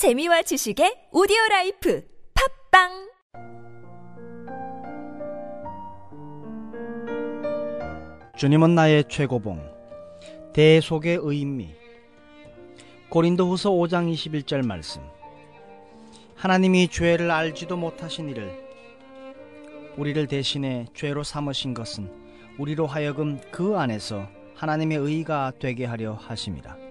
재미와 지식의 오디오 라이프 팟빵! 주님은 나의 최고봉 대속의 의미. 고린도후서 5장 21절 말씀. 하나님이 죄를 알지도 못하신 이를 우리를 대신해 죄로 삼으신 것은 우리로 하여금 그 안에서 하나님의 의가 되게 하려 하심이라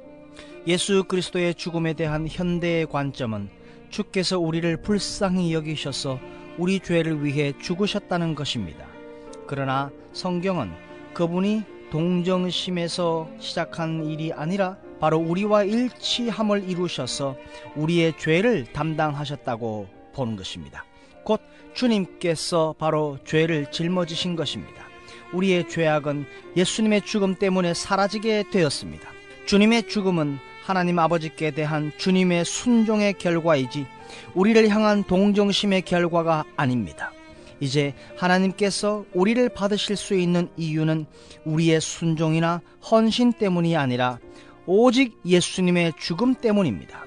예수 그리스도의 죽음에 대한 현대의 관점은 주께서 우리를 불쌍히 여기셔서 우리 죄를 위해 죽으셨다는 것입니다. 그러나 성경은 그분이 동정심에서 시작한 일이 아니라 바로 우리와 일치함을 이루셔서 우리의 죄를 담당하셨다고 보는 것입니다. 곧 주님께서 바로 죄를 짊어지신 것입니다. 우리의 죄악은 예수님의 죽음 때문에 사라지게 되었습니다. 주님의 죽음은 하나님 아버지께 대한 주님의 순종의 결과이지 우리를 향한 동정심의 결과가 아닙니다. 이제 하나님께서 우리를 받으실 수 있는 이유는 우리의 순종이나 헌신 때문이 아니라 오직 예수님의 죽음 때문입니다.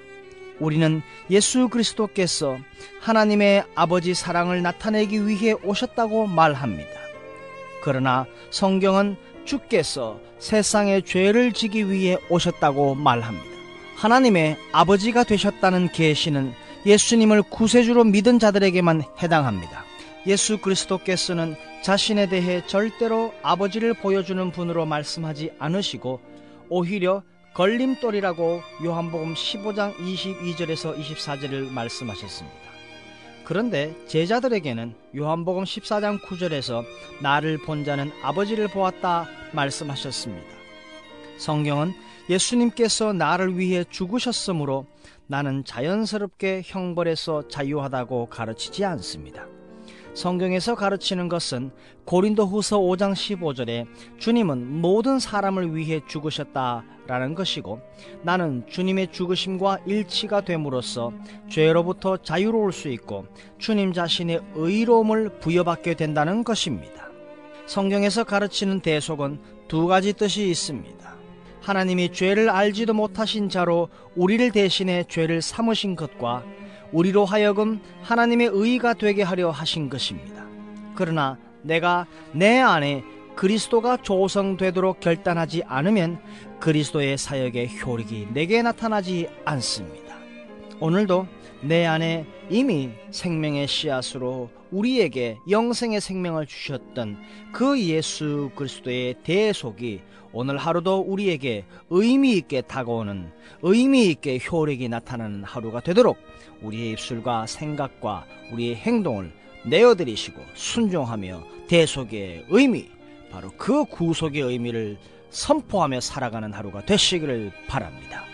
우리는 예수 그리스도께서 하나님의 아버지 사랑을 나타내기 위해 오셨다고 말합니다. 그러나 성경은 주께서 세상의 죄를 지기 위해 오셨다고 말합니다. 하나님의 아버지가 되셨다는 계시는 예수님을 구세주로 믿은 자들에게만 해당합니다. 예수 그리스도께서는 자신에 대해 절대로 아버지를 보여주는 분으로 말씀하지 않으시고 오히려 걸림돌이라고 요한복음 15장 22절에서 24절을 말씀하셨습니다. 그런데 제자들에게는 요한복음 14장 9절에서 나를 본 자는 아버지를 보았다 말씀하셨습니다. 성경은 예수님께서 나를 위해 죽으셨으므로 나는 자연스럽게 형벌에서 자유하다고 가르치지 않습니다. 성경에서 가르치는 것은 고린도 후서 5장 15절에 주님은 모든 사람을 위해 죽으셨다라는 것이고 나는 주님의 죽으심과 일치가 됨으로써 죄로부터 자유로울 수 있고 주님 자신의 의로움을 부여받게 된다는 것입니다. 성경에서 가르치는 대속은 두 가지 뜻이 있습니다. 하나님이 죄를 알지도 못하신 자로 우리를 대신해 죄를 삼으신 것과 우리로 하여금 하나님의 의가 되게 하려 하신 것입니다. 그러나 내가 내 안에 그리스도가 조성되도록 결단하지 않으면 그리스도의 사역의 효력이 내게 나타나지 않습니다. 오늘도 내 안에 이미 생명의 씨앗으로 우리에게 영생의 생명을 주셨던 그 예수 그리스도의 대속이 오늘 하루도 우리에게 의미 있게 다가오는 의미 있게 효력이 나타나는 하루가 되도록 우리의 입술과 생각과 우리의 행동을 내어드리시고 순종하며 대속의 의미 바로 그 구속의 의미를 선포하며 살아가는 하루가 되시기를 바랍니다.